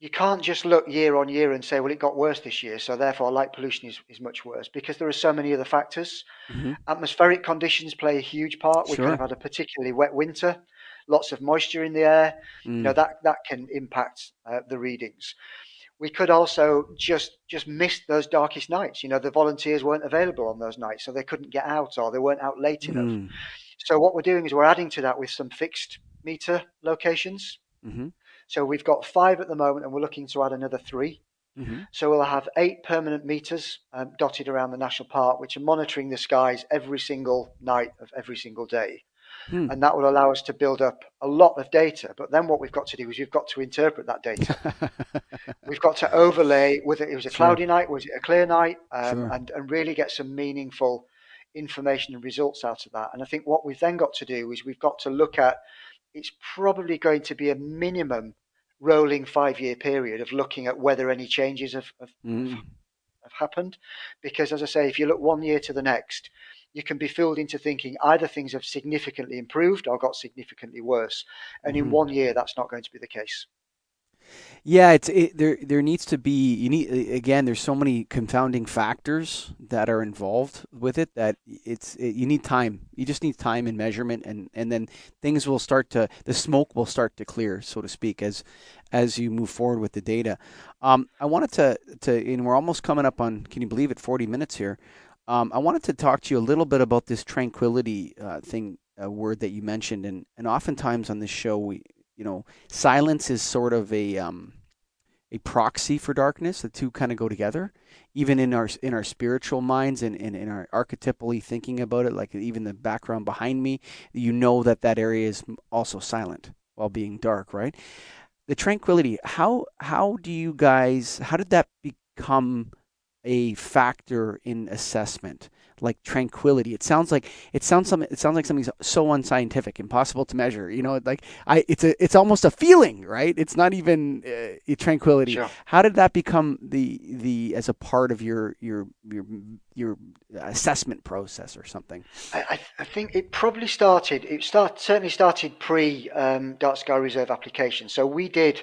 Speaker 3: you can't just look year on year and say, well, it got worse this year, so therefore light pollution is, is much worse because there are so many other factors. Mm-hmm. Atmospheric conditions play a huge part. We sure. could have had a particularly wet winter, lots of moisture in the air. Mm. You know mm. that that can impact uh, the readings. We could also just just miss those darkest nights. You know, the volunteers weren't available on those nights, so they couldn't get out or they weren't out late enough. Mm. So what we're doing is we're adding to that with some fixed meter locations. Mm-hmm. So we've got five at the moment, and we're looking to add another 3 mm-hmm. So we'll have eight permanent meters um, dotted around the national park, which are monitoring the skies every single night of every single day. Hmm. And that will allow us to build up a lot of data. But then what we've got to do is we've got to interpret that data. we've got to overlay whether it was a cloudy sure. night, was it a clear night, um, sure. and, and really get some meaningful information and results out of that. And I think what we've then got to do is we've got to look at it's probably going to be a minimum rolling five year period of looking at whether any changes have, have, mm. have happened. Because, as I say, if you look one year to the next, you can be fooled into thinking either things have significantly improved or got significantly worse. And mm. in one year, that's not going to be the case.
Speaker 1: Yeah, it's it, there. There needs to be you need again. There's so many confounding factors that are involved with it that it's it, you need time. You just need time and measurement, and and then things will start to the smoke will start to clear, so to speak, as as you move forward with the data. Um, I wanted to to and we're almost coming up on. Can you believe it? 40 minutes here. Um, I wanted to talk to you a little bit about this tranquility uh, thing, uh, word that you mentioned, and and oftentimes on this show we you know, silence is sort of a um, a proxy for darkness. The two kind of go together, even in our in our spiritual minds and, in our archetypally thinking about it. Like even the background behind me, you know that that area is also silent while being dark, right? The tranquility. How how do you guys? How did that become a factor in assessment? Like tranquility. It sounds like it sounds some it sounds like something's so unscientific, impossible to measure. You know, like I it's a it's almost a feeling, right? It's not even uh, tranquility. Sure. How did that become the the as a part of your your your your assessment process or something?
Speaker 3: I, I think it probably started. It start certainly started pre um, Dark Sky Reserve application. So we did.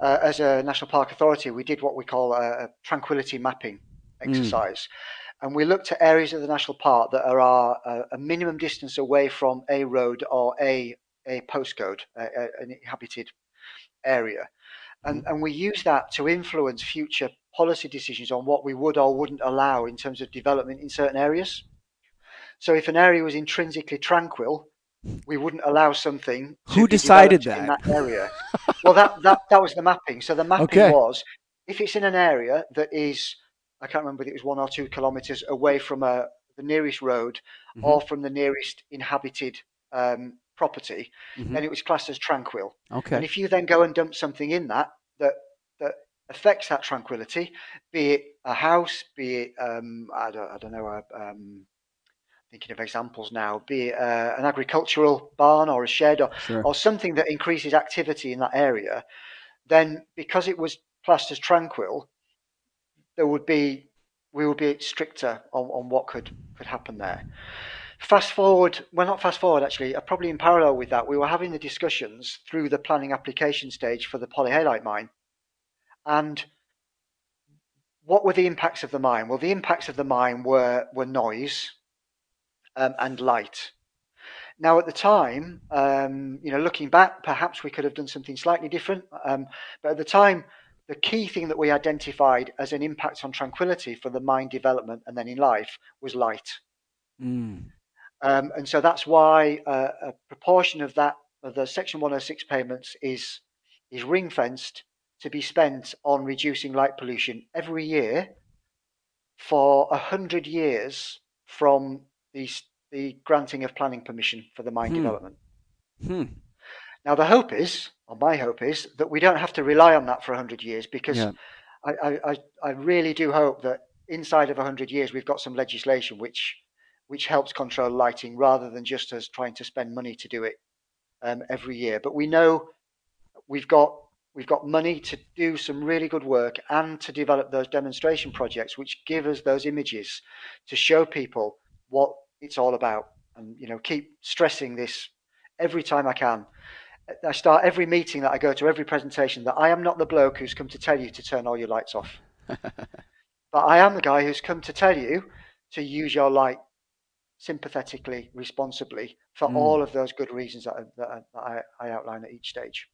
Speaker 3: Uh, as a national park authority, we did what we call a, a tranquility mapping hmm. exercise. Mm and we looked at areas of the national park that are uh, a minimum distance away from a road or a a postcode, an inhabited area, and mm-hmm. and we use that to influence future policy decisions on what we would or wouldn't allow in terms of development in certain areas. So if an area was intrinsically tranquil, we wouldn't allow something.
Speaker 1: Who decided that?
Speaker 3: in that area? well, that, that that was the mapping. So the mapping okay. was if it's in an area that is I can't remember if it was one or two kilometres away from a, uh, the nearest road mm-hmm. or from the nearest inhabited um, property, mm-hmm. then it was classed as tranquil.
Speaker 1: Okay.
Speaker 3: And if you then go and dump something in that that that affects that tranquility, be it a house, be it um, I, don't, I don't know, a, um, thinking of examples now, be it uh, an agricultural barn or a shed or, sure. or something that increases activity in that area, then because it was classed as tranquil, there would be we would be stricter on, on what could could happen there. Fast forward, well, not fast forward actually, uh, probably in parallel with that, we were having the discussions through the planning application stage for the polyhalite mine. And what were the impacts of the mine? Well, the impacts of the mine were, were noise um, and light. Now, at the time, um, you know, looking back, perhaps we could have done something slightly different. Um, but at the time, the key thing that we identified as an impact on tranquility for the mine development and then in life was light. Mm. Um, and so that's why uh, a proportion of that of the Section 106 payments is is ring fenced to be spent on reducing light pollution every year for a hundred years from the the granting of planning permission for the mine hmm. development. Hmm. Now the hope is, or my hope is, that we don't have to rely on that for hundred years because yeah. I, I, I really do hope that inside of hundred years we've got some legislation which which helps control lighting rather than just us trying to spend money to do it um, every year. But we know we've got we've got money to do some really good work and to develop those demonstration projects, which give us those images to show people what it's all about. And you know, keep stressing this every time I can. I start every meeting that I go to, every presentation, that I am not the bloke who's come to tell you to turn all your lights off. but I am the guy who's come to tell you to use your light sympathetically, responsibly for mm. all of those good reasons that, that, I, I outline at each stage.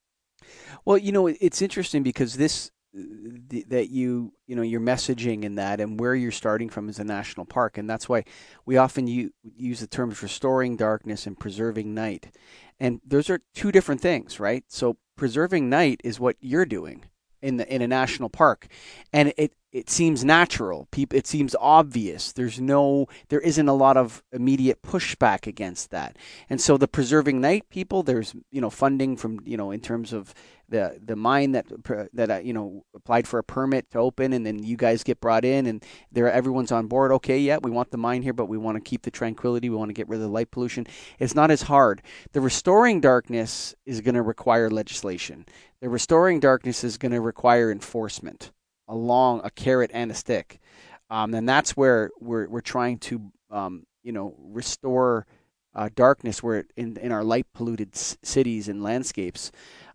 Speaker 1: Well, you know, it's interesting because this the, that you you know your messaging in that and where you're starting from is a national park. And that's why we often u- use the terms restoring darkness and preserving night. And those are two different things right? So preserving night is what you're doing in the in a national park. And it it seems natural. People it seems obvious. There's no there isn't a lot of immediate pushback against that. And so the preserving night people there's you know funding from you know in terms of the the mine that that you know applied for a permit to open and then you guys get brought in and there everyone's on board. Okay yeah we want the mine here but we want to keep the tranquility. We want to get rid of the light pollution. It's not as hard. The restoring darkness is going to require legislation. The restoring darkness is going to require enforcement along a carrot and a stick. Um, and that's where we're, we're trying to, um, you know, restore uh, darkness where in, in our light polluted c- cities and landscapes.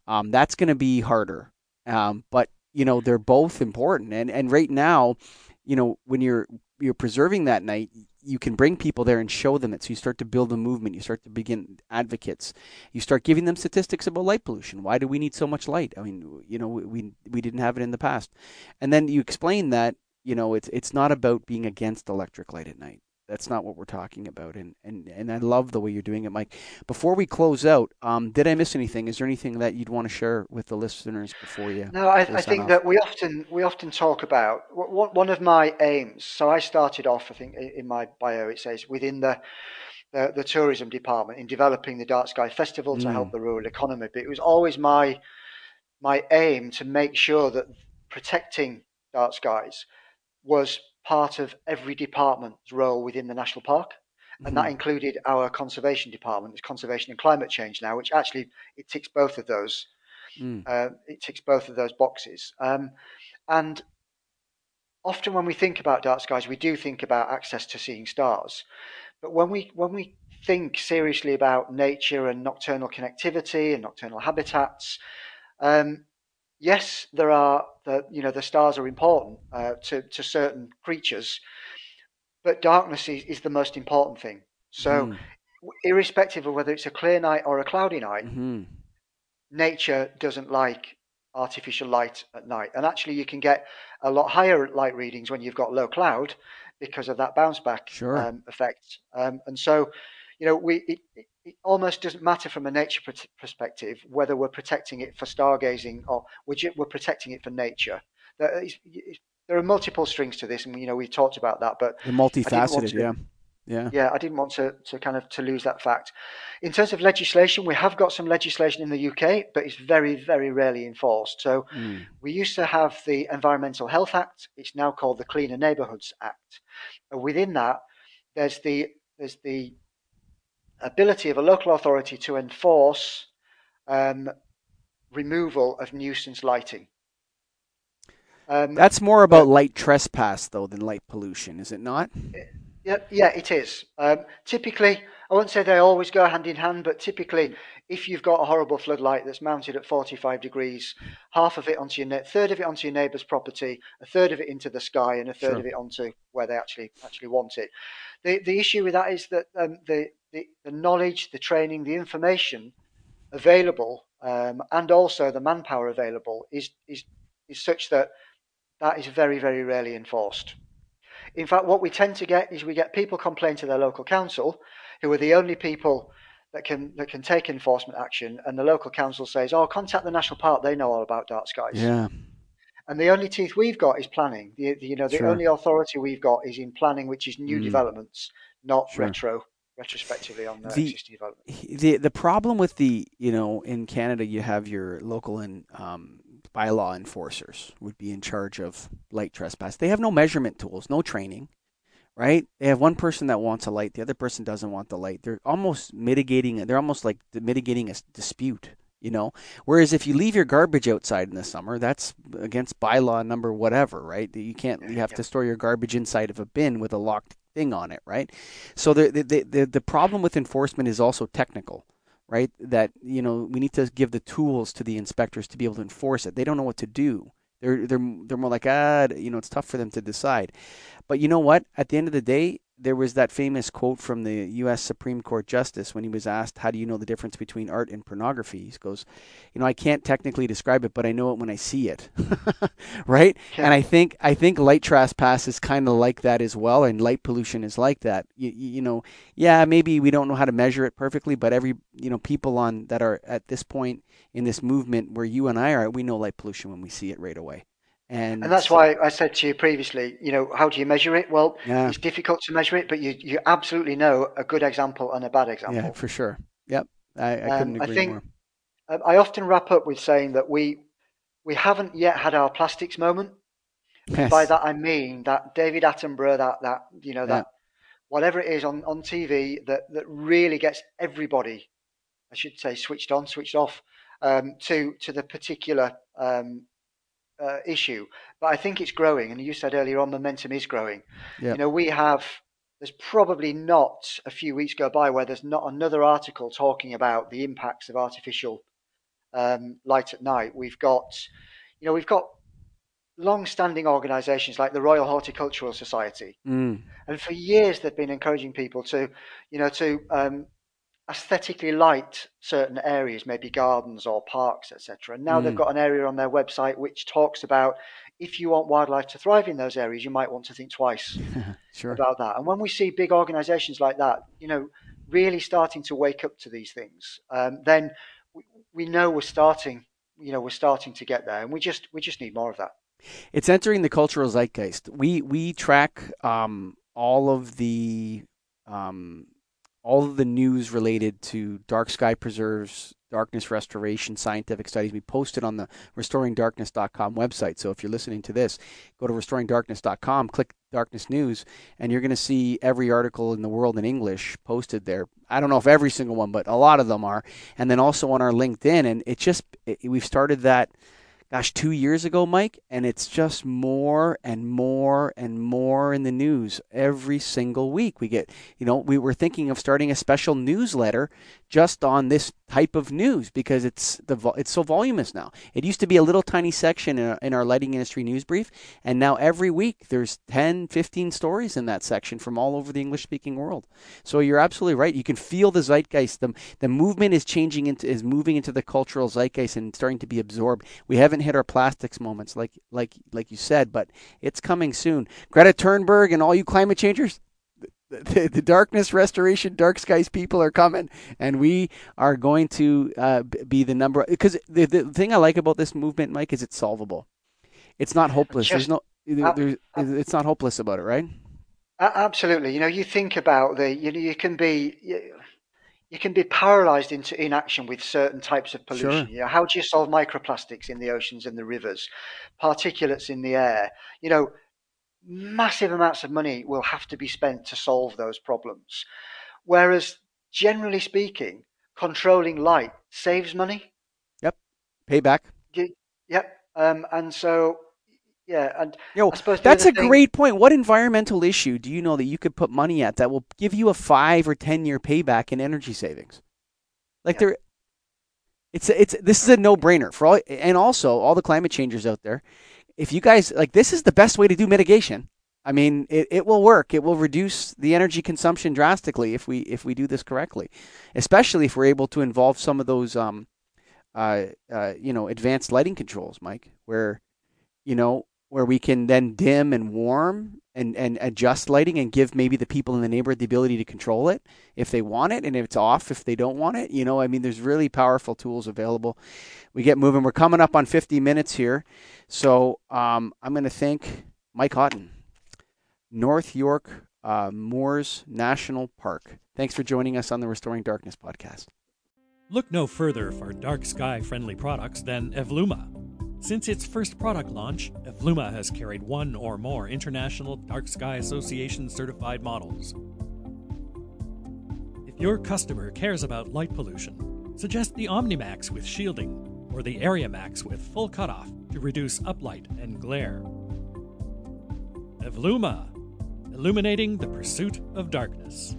Speaker 1: Um, that's going to be harder. Um, but, you know, they're both important. And, and right now, you know, when you're, you're preserving that night, you can bring people there and show them it. So you start to build a movement. You start to begin advocates. You start giving them statistics about light pollution. Why do we need so much light? I mean, you know, we we didn't have it in the past, and then you explain that you know it's it's not about being against electric light at night that's not what we're talking about. And, and, and I love the way you're doing it, Mike. Before we close out, um, did I miss anything? Is there anything that you'd want to share with the listeners before you?
Speaker 3: No, I, I think off? that we often we often talk about one of my aims. So I started off, I think, in my bio it says within the the, the tourism department in developing the Dark Sky Festival to mm. help the rural economy. But it was always my my aim to make sure that protecting dark skies was part of every department's role within the national park. And mm-hmm. that included our conservation department, it's conservation and climate change now, which actually it ticks both of those. Mm. Uh, it ticks both of those boxes. Um, and often when we think about dark skies, we do think about access to seeing stars. But when we when we think seriously about nature and nocturnal connectivity and nocturnal habitats, um, yes, there are the you know the stars are important uh, to to certain creatures, but darkness is, is the most important thing. So, mm. irrespective of whether it's a clear night or a cloudy night, mm-hmm. nature doesn't like artificial light at night. And actually, you can get a lot higher light readings when you've got low cloud because of that bounce back
Speaker 1: sure. um,
Speaker 3: effect. Um, and so, you know, we it, it almost doesn't matter from a nature perspective whether we're protecting it for stargazing or we're, we're protecting it for nature. There are multiple strings to this, and you know we talked about that, but
Speaker 1: the multifaceted, to, yeah. Yeah.
Speaker 3: Yeah, I didn't want to, to kind of to lose that fact. In terms of legislation, we have got some legislation in the UK, but it's very, very rarely enforced. So mm. we used to have the Environmental Health Act. It's now called the Cleaner Neighbourhoods Act. And within that, there's the there's the ability of a local authority to enforce um, removal of nuisance lighting.
Speaker 1: Um, That's more about light trespass, though, than light pollution, is it not?
Speaker 3: Yeah, yeah, it is. Um, typically, I won't say they always go hand in hand, but typically, if you've got a horrible floodlight that's mounted at 45 degrees, half of it onto your net, third of it onto your neighbour's property, a third of it into the sky, and a third sure. of it onto where they actually actually want it. The the issue with that is that um, the, the the knowledge, the training, the information available, um, and also the manpower available is is is such that that is very very rarely enforced. In fact, what we tend to get is we get people complain to their local council, who are the only people that can that can take enforcement action, and the local council says, "Oh, contact the national park; they know all about dark skies."
Speaker 1: Yeah.
Speaker 3: And the only teeth we've got is planning. The, the you know the sure. only authority we've got is in planning, which is new mm. developments, not sure. retro retrospectively on the, the, existing development.
Speaker 1: The the problem with the you know in Canada you have your local and um, bylaw enforcers would be in charge of light trespass. They have no measurement tools, no training, right? They have one person that wants a light, the other person doesn't want the light. They're almost mitigating. They're almost like mitigating a dispute, you know. Whereas if you leave your garbage outside in the summer, that's against bylaw number whatever, right? You can't. You have to store your garbage inside of a bin with a locked thing on it, right? So the the the, the problem with enforcement is also technical right? That you know we need to give the tools to the inspectors to be able to enforce it. They don't know what to do. They're they're they're more like ah, you know, it's tough for them to decide. But you know what? At the end of the day, there was that famous quote from the U.S. Supreme Court Justice when he was asked, "How do you know the difference between art and pornography?" He goes, "You know, I can't technically describe it, but I know it when I see it." right? And I think I think light trespass is kind of like that as well, and light pollution is like that. You, you know, yeah, maybe we don't know how to measure it perfectly, but every you know people on that are at this point in this movement where you and I are, we know light pollution when we see it right away. And,
Speaker 3: and that's why I said to you previously, you know, how do you measure it? Well, yeah. it's difficult to measure it, but you, you absolutely know a good example and a bad example.
Speaker 1: Yeah, for sure. Yep. I, I couldn't um, agree
Speaker 3: I think,
Speaker 1: more.
Speaker 3: I often wrap up with saying that we we haven't yet had our plastics moment. Yes. By that I mean that David Attenborough, that that you know that yeah. whatever it is on, on TV that that really gets everybody, I should say, switched on, switched off um, to to the particular um, uh, issue, but I think it's growing. And you said earlier on, momentum is growing. Yep. You know, we have. There's probably not a few weeks go by where there's not another article talking about the impacts of artificial um, light at night. We've got, you know, we've got long-standing organisations like the Royal Horticultural Society, mm. and for years they've been encouraging people to, you know, to um, aesthetically light certain areas, maybe gardens or parks, etc. And now mm. they've got an area on their website which talks about if you want wildlife to thrive in those areas, you might want to think twice
Speaker 1: sure.
Speaker 3: about that. And when we see big organisations like that, you know, really starting to wake up to these things, um, then we, we know we're starting. You know, we're starting to get there, and we just we just need more of that.
Speaker 1: It's entering the cultural zeitgeist. We we track um, all of the um, all of the news related to dark sky preserves, darkness restoration, scientific studies. We posted on the restoringdarkness.com website. So if you're listening to this, go to restoringdarkness.com, click Darkness News, and you're going to see every article in the world in English posted there. I don't know if every single one, but a lot of them are. And then also on our LinkedIn. And it just, it, we've started that gosh, two years ago, Mike, and it's just more and more and more in the news every single week. We get, you know, we were thinking of starting a special newsletter just on this type of news because it's the it's so voluminous now. It used to be a little tiny section in our, in our lighting industry news brief, and now every week there's 10, 15 stories in that section from all over the English speaking world. So you're absolutely right. You can feel the zeitgeist. The, the movement is changing into is moving into the cultural zeitgeist and starting to be absorbed. We haven't hit our plastics moments like like like you said, but it's coming soon. Greta Thunberg and all you climate changers, the, the, darkness restoration dark skies people are coming and we are going to uh, be the number because the, the thing i like about this movement mike is it's solvable it's not hopeless
Speaker 3: just,
Speaker 1: there's no there, uh, uh, it's not hopeless about it, right?
Speaker 3: Uh, absolutely. You know, you think about the, you know, you can be, you can be paralyzed into inaction with certain types of pollution. Sure. You know, how do you solve microplastics in the oceans and the rivers, particulates in the air? You know, massive amounts of money will have to be spent to solve those problems. Whereas, generally speaking, controlling light saves money.
Speaker 1: Yep. Payback.
Speaker 3: Yep. Um, and so yeah, and
Speaker 1: Yo, that's a thing... great point. What environmental issue do you know that you could put money at that will give you a five or ten year payback in energy savings? Like yeah. there, it's it's this is a no brainer for all, and also all the climate changers out there. If you guys like, this is the best way to do mitigation. I mean, it, it will work. It will reduce the energy consumption drastically if we if we do this correctly, especially if we're able to involve some of those um, uh, uh, you know, advanced lighting controls, Mike, where you know where we can then dim and warm and, and adjust lighting and give maybe the people in the neighborhood the ability to control it if they want it and if it's off if they don't want it. You know, I mean, there's really powerful tools available. We get moving. We're coming up on 50 minutes here. So um, I'm going to thank Mike Hawtin, North York uh, Moors National Park. Thanks for joining us on the Restoring Darkness podcast.
Speaker 2: Look no further for dark sky friendly products than Evluma. Since its first product launch, Evluma has carried one or more International Dark Sky Association certified models. If your customer cares about light pollution, suggest the OmniMax with shielding or the AreaMax with full cutoff to reduce uplight and glare. Evluma, illuminating the pursuit of darkness.